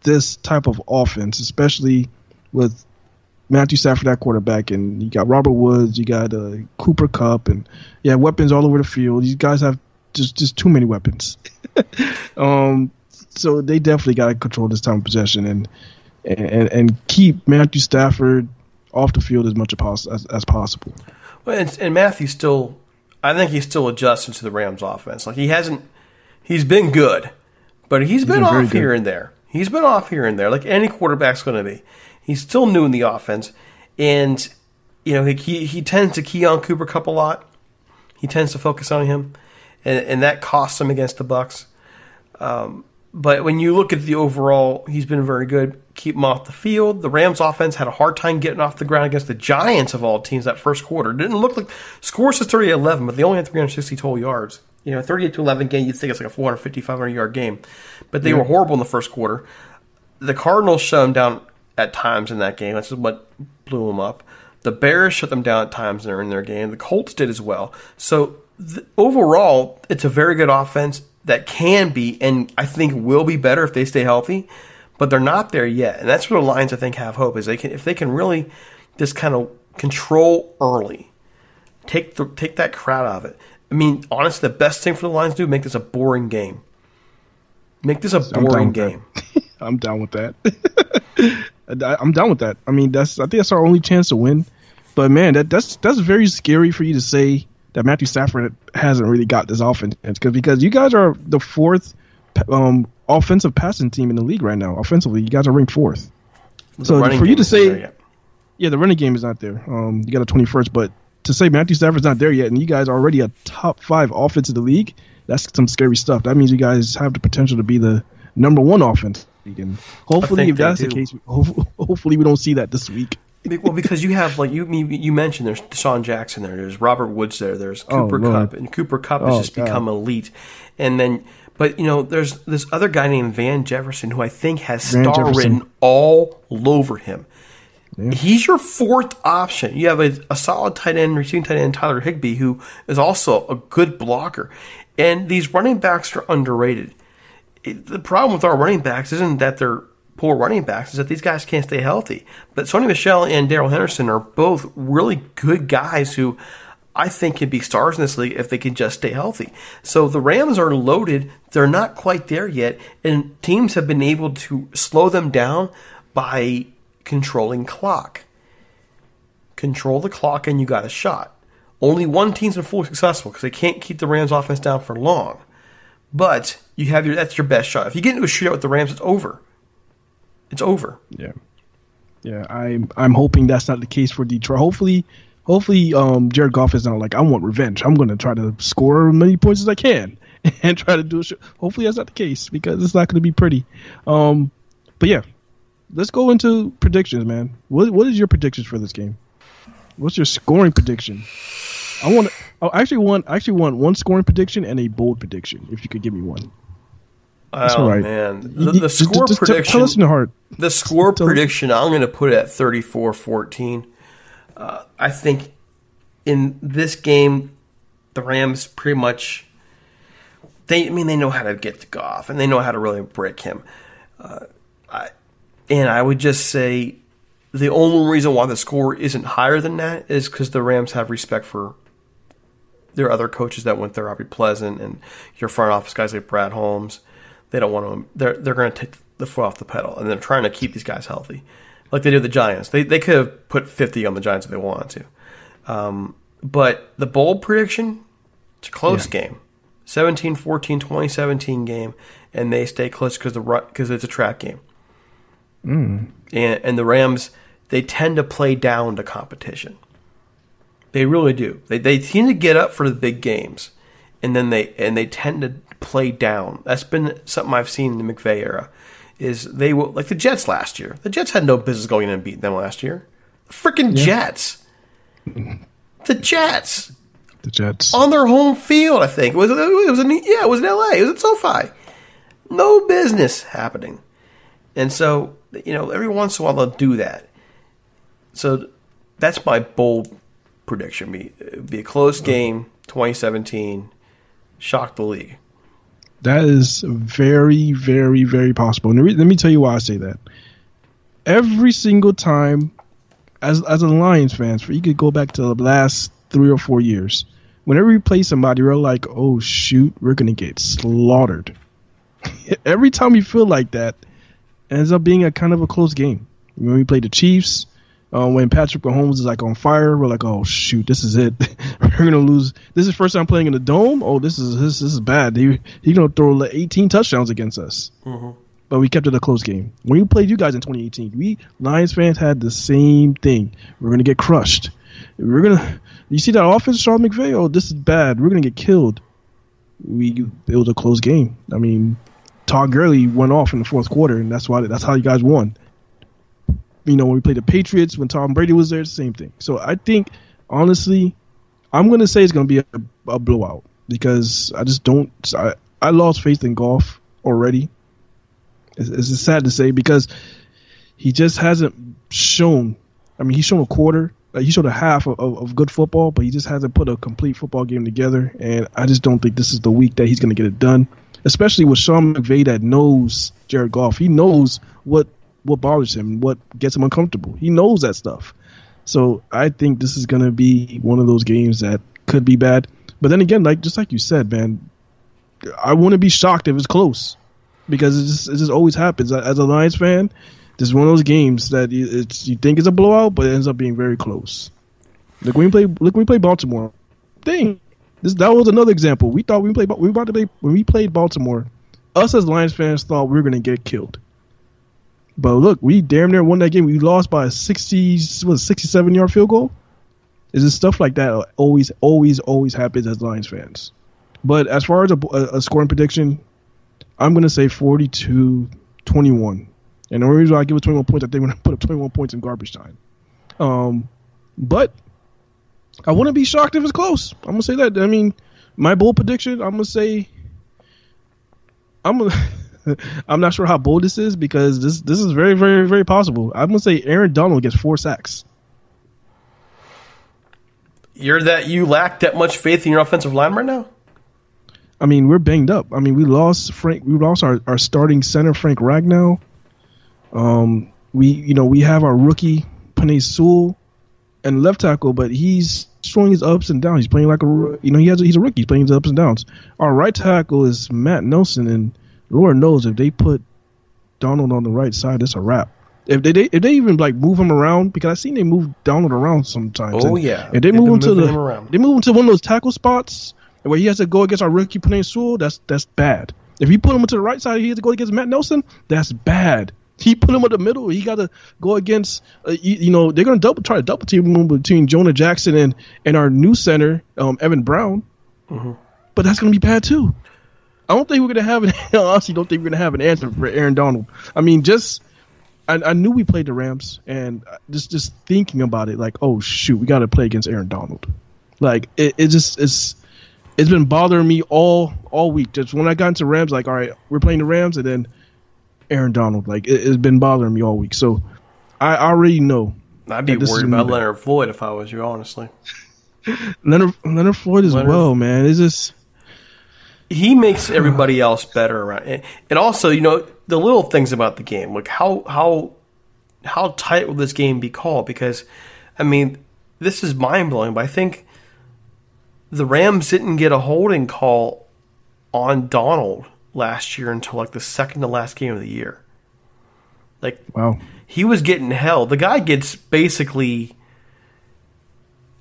this type of offense, especially with Matthew Stafford at quarterback, and you got Robert Woods, you got uh, Cooper Kupp, and yeah, weapons all over the field. These guys have just just too many weapons. um, so they definitely got to control this time of possession and and and keep Matthew Stafford off the field as much as, as, as possible. And, and Matthew still, I think he's still adjusting to the Rams' offense. Like he hasn't, he's been good, but he's been, been off here and there. He's been off here and there, like any quarterback's going to be. He's still new in the offense, and you know he, he he tends to key on Cooper Kupp a lot. He tends to focus on him, and and that costs him against the Bucks. Um, but when you look at the overall, he's been very good. Keep him off the field. The Rams offense had a hard time getting off the ground against the Giants of all teams that first quarter. It didn't look like scores is 30 11, but they only had 360 total yards. You know, 38 to 11 game, you'd think it's like a 450, 500 yard game. But they yeah. were horrible in the first quarter. The Cardinals shut them down at times in that game. That's what blew them up. The Bears shut them down at times in their game. The Colts did as well. So the, overall, it's a very good offense that can be and I think will be better if they stay healthy, but they're not there yet. And that's where the Lions I think have hope is they can if they can really just kind of control early, take the, take that crowd out of it. I mean, honestly, the best thing for the Lions to do make this a boring game. Make this a boring game. I'm down with that. I'm down with that. I mean, that's I think that's our only chance to win. But man, that that's that's very scary for you to say that Matthew Stafford hasn't really got this offense because because you guys are the fourth um, offensive passing team in the league right now. Offensively, you guys are ranked fourth. The so for you to say, yeah, the running game is not there. Um, you got a twenty first, but to say Matthew Stafford's not there yet, and you guys are already a top five offense in the league, that's some scary stuff. That means you guys have the potential to be the number one offense. And hopefully, if that's the case, hopefully we don't see that this week well, because you have like you you mentioned there's DeSean Jackson there, there's Robert Woods there, there's oh, Cooper oh, Kupp, and Cooper Kupp has oh, just God. become elite, and then but you know there's this other guy named Van Jefferson who I think has Van star Jefferson. written all over him. Yeah. He's your fourth option. You have a, a solid tight end, receiving tight end, Tyler Higbee, who is also a good blocker, and these running backs are underrated. It, the problem with our running backs isn't that they're poor running backs is that these guys can't stay healthy. But Sony Michel and Darrell Henderson are both really good guys who I think could be stars in this league if they can just stay healthy. So the Rams are loaded. They're not quite there yet. And teams have been able to slow them down by controlling clock. Control the clock and you got a shot. Only one team's been fully successful because they can't keep the Rams offense down for long. But you have your that's your best shot. If you get into a shootout with the Rams, it's over. It's over. Yeah, yeah. I'm I'm hoping that's not the case for Detroit. Hopefully, hopefully, um, Jared Goff is not like I want revenge. I'm going to try to score as many points as I can and try to do it. Hopefully, that's not the case because it's not going to be pretty. Um, but yeah, let's go into predictions, man. What what is your predictions for this game? What's your scoring prediction? I want. I actually want. I actually want one scoring prediction and a bold prediction. If you could give me one. That's oh right. man, the, the score just, just prediction. Tell us in the heart. The score prediction. I'm going to put it at 34-14. Uh, I think in this game, the Rams pretty much. They, I mean, they know how to get to Goff and they know how to really brick him. Uh, I, and I would just say the only reason why the score isn't higher than that is because the Rams have respect for their other coaches that went there, Aubrey Pleasant, and your front office guys like Brad Holmes they don't want to. They're they're going to take the foot off the pedal, and they're trying to keep these guys healthy, like they do the Giants. They they could have put fifty on the Giants if they wanted to, um, but the bold prediction, it's a close yeah. game, 17-14, 2017 game, and they stay close because the because it's a trap game, mm. and and the Rams they tend to play down to competition. They really do. They they tend to get up for the big games, and then they and they tend to play down. That's been something I've seen in the McVay era. Is they will like the Jets last year. The Jets had no business going in and beating them last year. The freaking yeah. Jets. The Jets. The Jets on their home field. I think it was it was in yeah it was in L.A. It was at SoFi. No business happening, and so you know every once in a while they'll do that. So that's my bold prediction. Be be a close game. 2017 shock the league. That is very, very, very possible. And let me tell you why I say that. Every single time, as as a Lions fans, for you could go back to the last three or four years. Whenever we play somebody, we're like, "Oh shoot, we're gonna get slaughtered." Every time you feel like that, ends up being a kind of a close game. When we play the Chiefs, uh, when Patrick Mahomes is like on fire, we're like, oh shoot, this is it. we're gonna lose. This is first time playing in the dome. Oh, this is this, this is bad. He he's gonna throw 18 touchdowns against us. Mm-hmm. But we kept it a close game. When we played you guys in 2018, we Lions fans had the same thing. We're gonna get crushed. We're gonna. You see that offense, Sean McVay? Oh, this is bad. We're gonna get killed. we it was a close game. I mean, Todd Gurley went off in the fourth quarter, and that's why that's how you guys won. You know, when we played the Patriots, when Tom Brady was there, the same thing. So I think, honestly, I'm going to say it's going to be a, a, blowout because I just don't. I, I lost faith in Goff already. It's, it's sad to say because he just hasn't shown. I mean, he's shown a quarter. Like he showed a half of, of, of, good football, but he just hasn't put a complete football game together. And I just don't think this is the week that he's going to get it done. Especially with Sean McVay that knows Jared Goff. He knows what what bothers him, what gets him uncomfortable. He knows that stuff. So I think this is going to be one of those games that could be bad. But then again, like just like you said, man, I wouldn't be shocked if it's close because it just, it just always happens. As a Lions fan, this is one of those games that it's you think it's a blowout, but it ends up being very close. Look when we play, look when we play Baltimore. Dang, this that was another example. We thought we played, we about to play when we played Baltimore. Us as Lions fans thought we were going to get killed. But look, we damn near won that game. We lost by a 60, was 67 yard field goal. Is it stuff like that always, always, always happens as Lions fans? But as far as a, a scoring prediction, I'm going to say 42 21. And the only reason I give it 21 points, I think when I put up 21 points in garbage time. Um, but I wouldn't be shocked if it's close. I'm going to say that. I mean, my bold prediction, I'm going to say, I'm going to. I'm not sure how bold this is because this this is very very very possible. I'm gonna say Aaron Donald gets four sacks. You're that you lack that much faith in your offensive line right now. I mean, we're banged up. I mean, we lost Frank. We lost our, our starting center Frank Ragnow. Um, we you know we have our rookie Penei Sewell and left tackle, but he's showing his ups and downs. He's playing like a you know he has a, he's a rookie. He's playing his ups and downs. Our right tackle is Matt Nelson, and Lord knows if they put Donald on the right side, it's a wrap. If they, they if they even like move him around because I seen they move Donald around sometimes. Oh yeah. If they move him to the him they move him to one of those tackle spots where he has to go against our rookie Penei Sewell, that's that's bad. If you put him to the right side, he has to go against Matt Nelson. That's bad. He put him in the middle. He got to go against. Uh, you, you, know they're going to double try to double team him between Jonah Jackson and and our new center um, Evan Brown. Mm-hmm. But that's going to be bad too. I don't think we're gonna have an. honestly, don't think we're gonna have an answer for Aaron Donald. I mean, just I, I knew we played the Rams, and just just thinking about it, like, oh shoot, we got to play against Aaron Donald. Like it, it just it's it's been bothering me all all week. Just when I got into Rams, like, all right, we're playing the Rams, and then Aaron Donald. Like it, has been bothering me all week. So I already know. I'd be worried about Leonard Floyd if I was you, honestly. Leonard Leonard Floyd as Leonard, well, man. It's just he makes everybody else better around. And also, you know, the little things about the game, like how how how tight will this game be called? Because, I mean, this is mind blowing. But I think the Rams didn't get a holding call on Donald last year until like the second to last game of the year. Like, wow, he was getting held. The guy gets basically.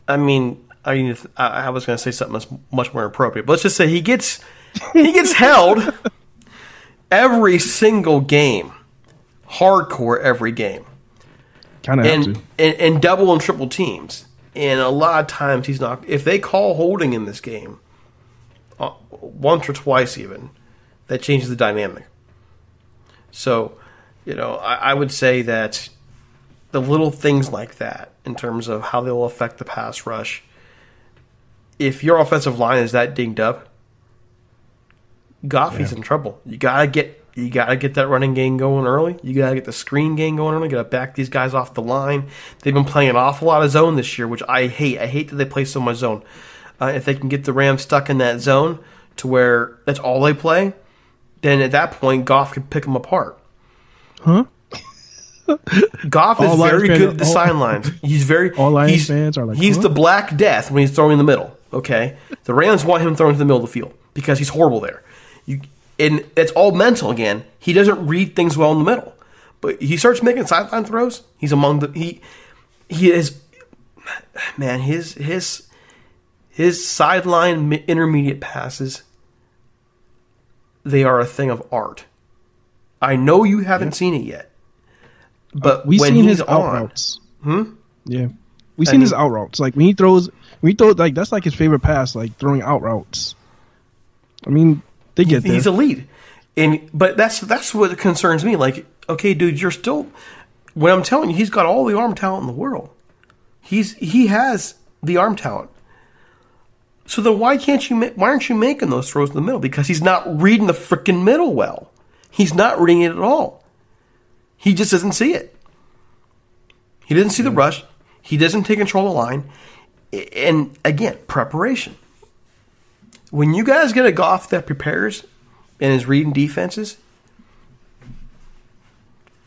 I mean, I I was going to say something that's much more appropriate, but let's just say he gets he gets held every single game, hardcore every game, kind of and, and and double and triple teams. And a lot of times he's not. If they call holding in this game, uh, once or twice even, that changes the dynamic. So, you know, I, I would say that the little things like that, in terms of how they will affect the pass rush, if your offensive line is that dinged up, Goffy's yeah. in trouble. You gotta get you gotta get that running game going early. You gotta get the screen game going early. You gotta back these guys off the line. They've been playing an awful lot of zone this year, which I hate. I hate that they play so much zone. Uh, if they can get the Rams stuck in that zone to where that's all they play, then at that point Goff could pick them apart. Huh? Goff is very good at the sidelines. He's very all Lions fans are like he's huh? the Black Death when he's throwing in the middle. Okay, the Rams want him thrown to the middle of the field because he's horrible there. You and it's all mental again. He doesn't read things well in the middle, but he starts making sideline throws. He's among the he he is man his his his sideline intermediate passes. They are a thing of art. I know you haven't yeah. seen it yet, but uh, we've when seen his out routes. Hmm? Yeah, we've seen his out routes. Like when he throws, when he throws like that's like his favorite pass, like throwing out routes. I mean, they get he's there. elite. And but that's that's what concerns me. Like, okay, dude, you're still. When I'm telling you, he's got all the arm talent in the world. He's he has the arm talent. So then why can't you? Why aren't you making those throws in the middle? Because he's not reading the freaking middle well. He's not reading it at all. He just doesn't see it. He doesn't see the rush. He doesn't take control of the line. And again, preparation. When you guys get a Goff that prepares and is reading defenses,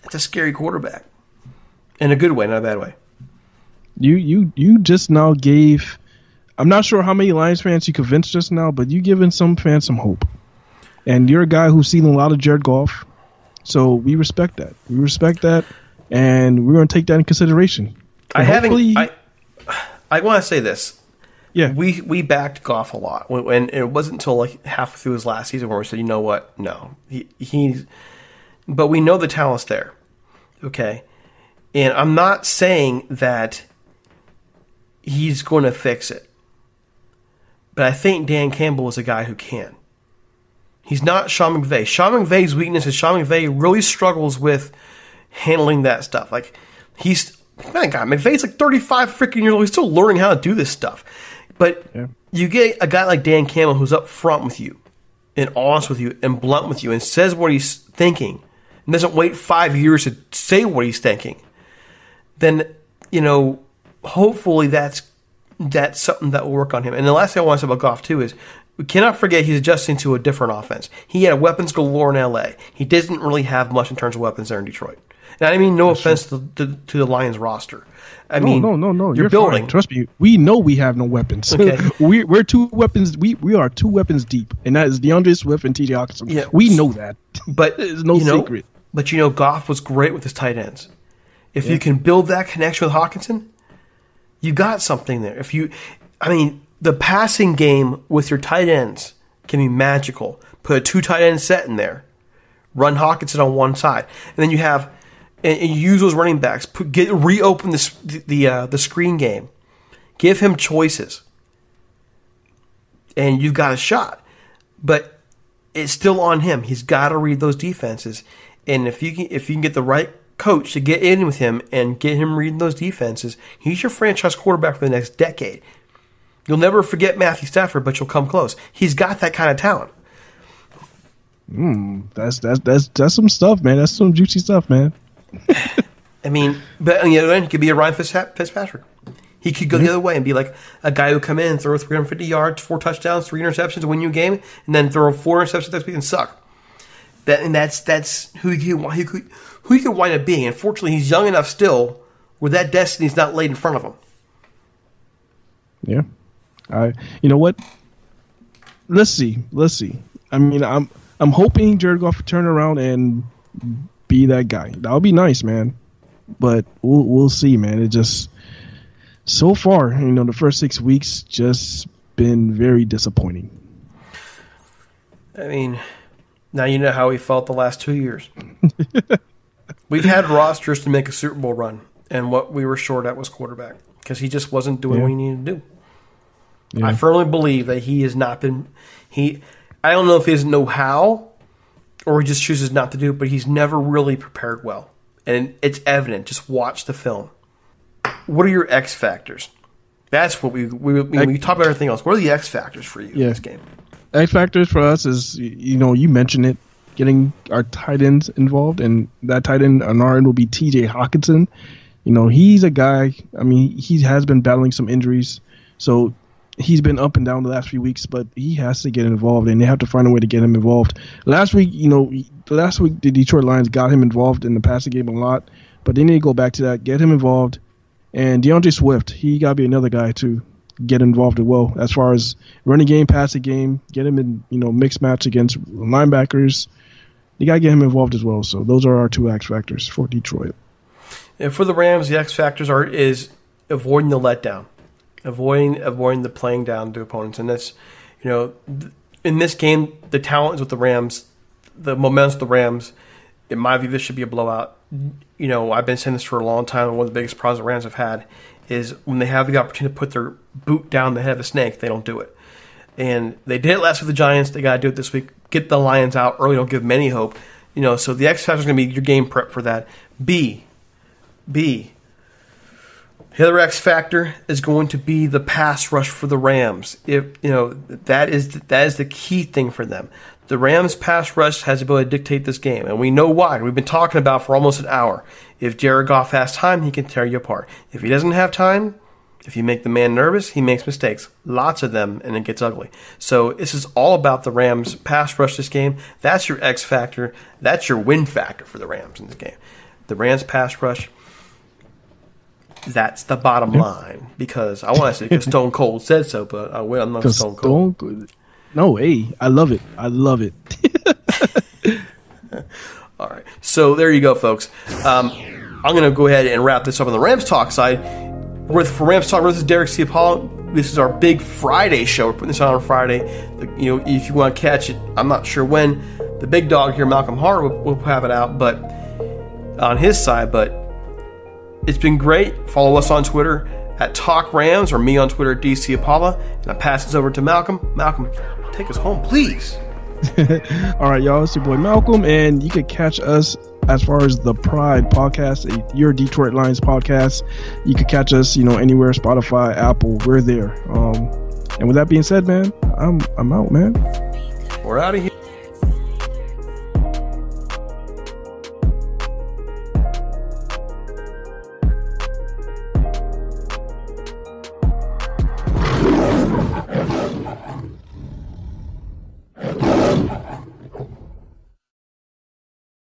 it's a scary quarterback. In a good way, not a bad way. You you you just now gave. I'm not sure how many Lions fans you convinced just now, but you giving some fans some hope. And you're a guy who's seen a lot of Jared Goff, so we respect that. We respect that, and we're going to take that in consideration. I haven't. I, I want to say this. Yeah, We we backed Goff a lot, when it wasn't until like half through his last season where we said, you know what, no, he he's. But we know the talent's there, okay, and I'm not saying that he's going to fix it, but I think Dan Campbell is a guy who can. He's not Sean McVay. Sean McVay's weakness is Sean McVay really struggles with handling that stuff. Like he's man, God, McVay's like 35 freaking years old. He's still learning how to do this stuff. But Yeah. you get a guy like Dan Campbell who's up front with you and honest with you and blunt with you and says what he's thinking and doesn't wait five years to say what he's thinking. Then, you know, hopefully that's that's something that will work on him. And the last thing I want to say about Goff too is we cannot forget he's adjusting to a different offense. He had weapons galore in LA. He doesn't really have much in terms of weapons there in Detroit. And I mean no offense to, to, to the Lions roster. I no, mean no, no, no. You're, You're, building. Fine. Trust me. We know we have no weapons. Okay. we we're two weapons. We we are two weapons deep, and that is DeAndre Swift and T.J. Hockenson. Yeah. we know that. But it's no you know, secret. But you know, Goff was great with his tight ends. If you can build that connection with Hockenson, you got something there. If you, I mean, the passing game with your tight ends can be magical. Put a two tight end set in there, run Hockenson on one side, and then you have, and, and use those running backs. Put, get reopen the the, uh, the screen game. Give him choices, and you've got a shot. But it's still on him. He's got to read those defenses, and if you can, if you can get the right coach to get in with him and get him reading those defenses, he's your franchise quarterback for the next decade. You'll never forget Matthew Stafford, but you'll come close. He's got that kind of talent. That's that's that's that's some stuff, man. That's some juicy stuff, man. I mean, but on the other end, he could be a Ryan Fitzpatrick. He could go the mm-hmm. other way and be like a guy who come in, throw 350 yards, four touchdowns, three interceptions, win you a game, and then throw four interceptions next week and suck. That and that's that's who he could he could who he could wind up being. Unfortunately, he's young enough still where that destiny's not laid in front of him. Yeah. I you know what? Let's see. Let's see. I mean, I'm I'm hoping Jared Goff will turn around and be that guy. That would be nice, man. But we'll we'll see, man. It just so far, you know, the first six weeks just been very disappointing. I mean, now you know how we felt the last two years. We've had rosters to make a Super Bowl run, and what we were short at was quarterback because he just wasn't doing Yeah. what he needed to do. Yeah. I firmly believe that he has not been he. I don't know if he doesn't know how, or he just chooses not to do it, but he's never really prepared well, and it's evident. Just watch the film. What are your X factors? That's what we we, we, we talk about everything else. What are the X factors for you in this game? X factors for us is you know you mentioned it, getting our tight ends involved, and that tight end on our end will be T.J. Hockenson. You know he's a guy. I mean he has been battling some injuries, so he's been up and down the last few weeks. But he has to get involved, and they have to find a way to get him involved. Last week, you know, last week the Detroit Lions got him involved in the passing game a lot, but they need to go back to that, get him involved. And DeAndre Swift, he got to be another guy to get involved as well as far as running game, passing game, get him in, you know, mixed match against linebackers. You got to get him involved as well. So those are our two X factors for Detroit. And for the Rams, the X factors are is avoiding the letdown, avoiding avoiding the playing down to opponents, and that's you know th- in this game the talent is with the Rams, the momentum with the Rams. In my view, this should be a blowout. You know, I've been saying this for a long time. One of the biggest problems the Rams have had is when they have the opportunity to put their boot down the head of a snake, they don't do it. And they did it last with the Giants. They got to do it this week. Get the Lions out early. Don't give them any hope. You know, so the X factor is going to be your game prep for that. B, B. The other X factor is going to be the pass rush for the Rams. If you know that is that is the key thing for them. The Rams pass rush has the ability to dictate this game, and we know why. We've been talking about for almost an hour. If Jared Goff has time, he can tear you apart. If he doesn't have time, if you make the man nervous, he makes mistakes. Lots of them, and it gets ugly. So this is all about the Rams pass rush this game. That's your X factor. That's your win factor for the Rams in this game. The Rams pass rush. That's the bottom line because I want to say because Stone Cold said so, but I, I'm not Stone Cold. Stone, no, way! I love it. I love it. All right, so there you go, folks. Um, I'm going to go ahead and wrap this up on the Rams talk side. With for Rams talk, this is Derek Ciapala. This is our big Friday show. We're putting this on on Friday. You know, if you want to catch it, I'm not sure when. The big dog here, Malcolm Hart, will, will have it out, but on his side. But it's been great. Follow us on Twitter at Talk Rams or me on Twitter at DC Apollo. And I pass this over to Malcolm. Malcolm, take us home, please. All right, y'all. It's your boy Malcolm, and you can catch us as far as the Pride podcast, your Detroit Lions podcast. You can catch us, you know, anywhere Spotify, Apple. We're there. Um, and with that being said, man, I'm I'm out, man. We're out of here.